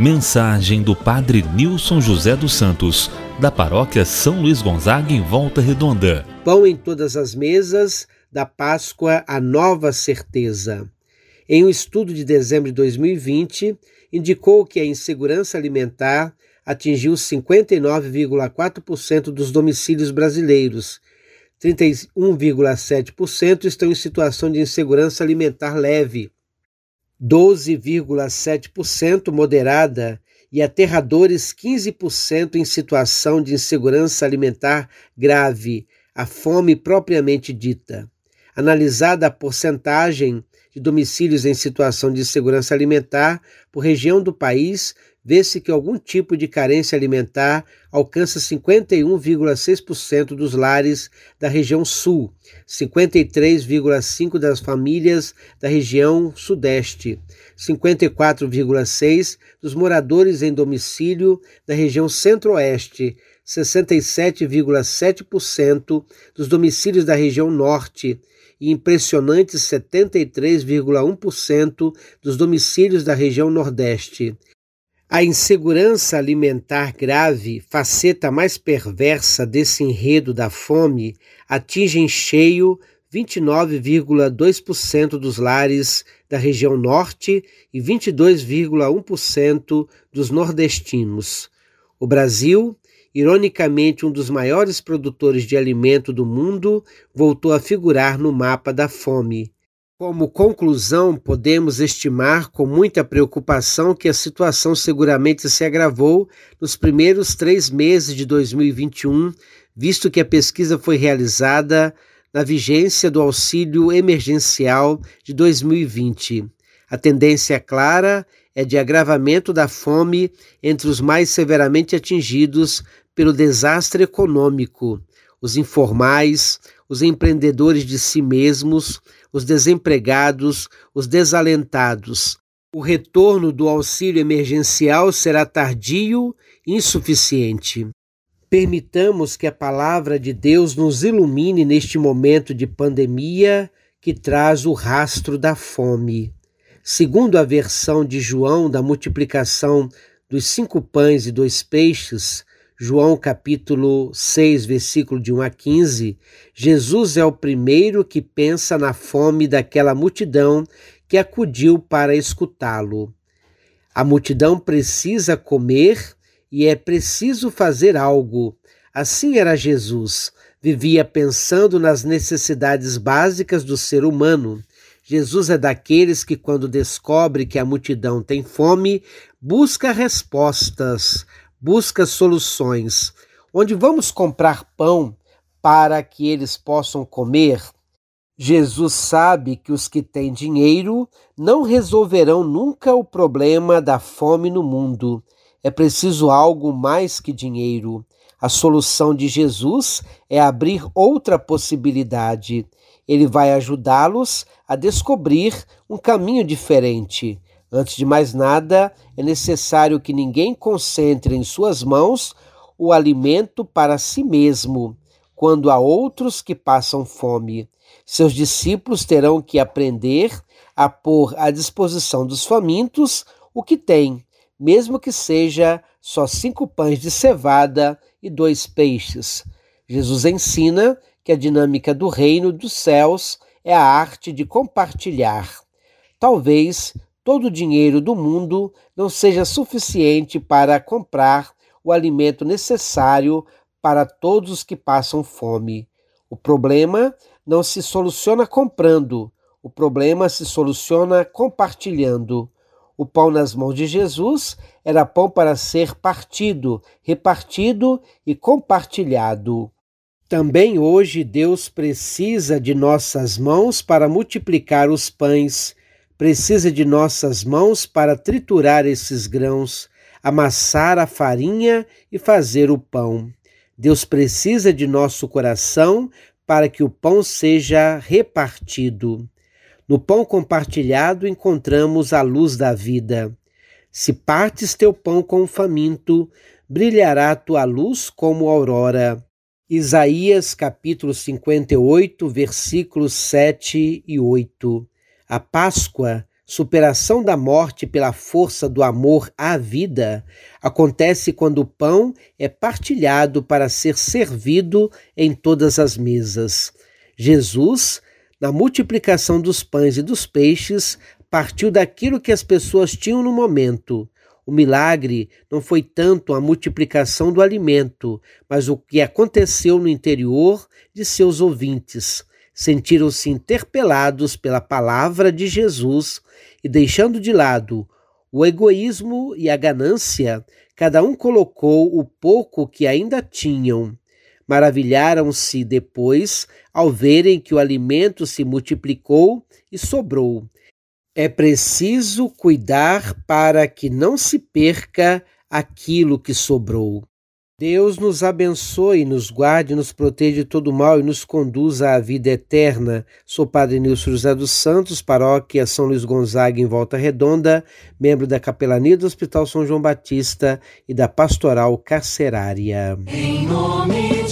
Mensagem do Padre Nilson José dos Santos, da Paróquia São Luís Gonzaga, em Volta Redonda. Pão em todas as mesas, da Páscoa a nova certeza. Em um estudo de dezembro de 2020, indicou que a insegurança alimentar atingiu 59,4% dos domicílios brasileiros. 31,7% estão em situação de insegurança alimentar leve 12,7% moderada e aterradores 15% em situação de insegurança alimentar grave, a fome propriamente dita. Analisada a porcentagem de domicílios em situação de insegurança alimentar por região do país, vê-se que algum tipo de carência alimentar alcança 51,6% dos lares da região sul, 53,5% das famílias da região sudeste, 54,6% dos moradores em domicílio da região centro-oeste, 67,7% dos domicílios da região norte e impressionantes 73,1% dos domicílios da região nordeste. A insegurança alimentar grave, faceta mais perversa desse enredo da fome, atinge em cheio 29,2% dos lares da região norte e 22,1% dos nordestinos. O Brasil, ironicamente um dos maiores produtores de alimento do mundo, voltou a figurar no mapa da fome. Como conclusão, podemos estimar com muita preocupação que a situação seguramente se agravou nos primeiros três meses de 2021, visto que a pesquisa foi realizada na vigência do auxílio emergencial de 2020. A tendência clara é de agravamento da fome entre os mais severamente atingidos pelo desastre econômico, os informais, os empreendedores de si mesmos, os desempregados, os desalentados. O retorno do auxílio emergencial será tardio e insuficiente. Permitamos que a palavra de Deus nos ilumine neste momento de pandemia que traz o rastro da fome. Segundo a versão de João da multiplicação dos cinco pães e dois peixes, João capítulo 6, versículo de 1 a 15, Jesus é o primeiro que pensa na fome daquela multidão que acudiu para escutá-lo. A multidão precisa comer e é preciso fazer algo. Assim era Jesus. Vivia pensando nas necessidades básicas do ser humano. Jesus é daqueles que, quando descobre que a multidão tem fome, busca respostas, busca soluções, onde vamos comprar pão para que eles possam comer. Jesus sabe que os que têm dinheiro não resolverão nunca o problema da fome no mundo. É preciso algo mais que dinheiro. A solução de Jesus é abrir outra possibilidade. Ele vai ajudá-los a descobrir um caminho diferente. Antes de mais nada, é necessário que ninguém concentre em suas mãos o alimento para si mesmo, quando há outros que passam fome. Seus discípulos terão que aprender a pôr à disposição dos famintos o que têm, mesmo que seja só cinco pães de cevada e dois peixes. Jesus ensina que a dinâmica do reino dos céus é a arte de compartilhar. Talvez todo o dinheiro do mundo não seja suficiente para comprar o alimento necessário para todos os que passam fome. O problema não se soluciona comprando, o problema se soluciona compartilhando. O pão nas mãos de Jesus era pão para ser partido, repartido e compartilhado. Também hoje Deus precisa de nossas mãos para multiplicar os pães precisa de nossas mãos para triturar esses grãos, amassar a farinha e fazer o pão. Deus precisa de nosso coração para que o pão seja repartido. No pão compartilhado encontramos a luz da vida. Se partes teu pão com o faminto, brilhará tua luz como aurora. Isaías capítulo 58, versículos 7 e 8. A Páscoa superação da morte pela força do amor à vida, acontece quando o pão é partilhado para ser servido em todas as mesas. Jesus, na multiplicação dos pães e dos peixes, partiu daquilo que as pessoas tinham no momento. O milagre não foi tanto a multiplicação do alimento, mas o que aconteceu no interior de seus ouvintes sentiram-se interpelados pela palavra de Jesus e, deixando de lado o egoísmo e a ganância, cada um colocou o pouco que ainda tinham. Maravilharam-se depois ao verem que o alimento se multiplicou e sobrou. É preciso cuidar para que não se perca aquilo que sobrou. Deus nos abençoe, nos guarde, nos proteja de todo mal e nos conduza à vida eterna. Sou Padre Nilson José dos Santos, paróquia São Luís Gonzaga em Volta Redonda, membro da Capelania do Hospital São João Batista e da Pastoral Carcerária. Em nome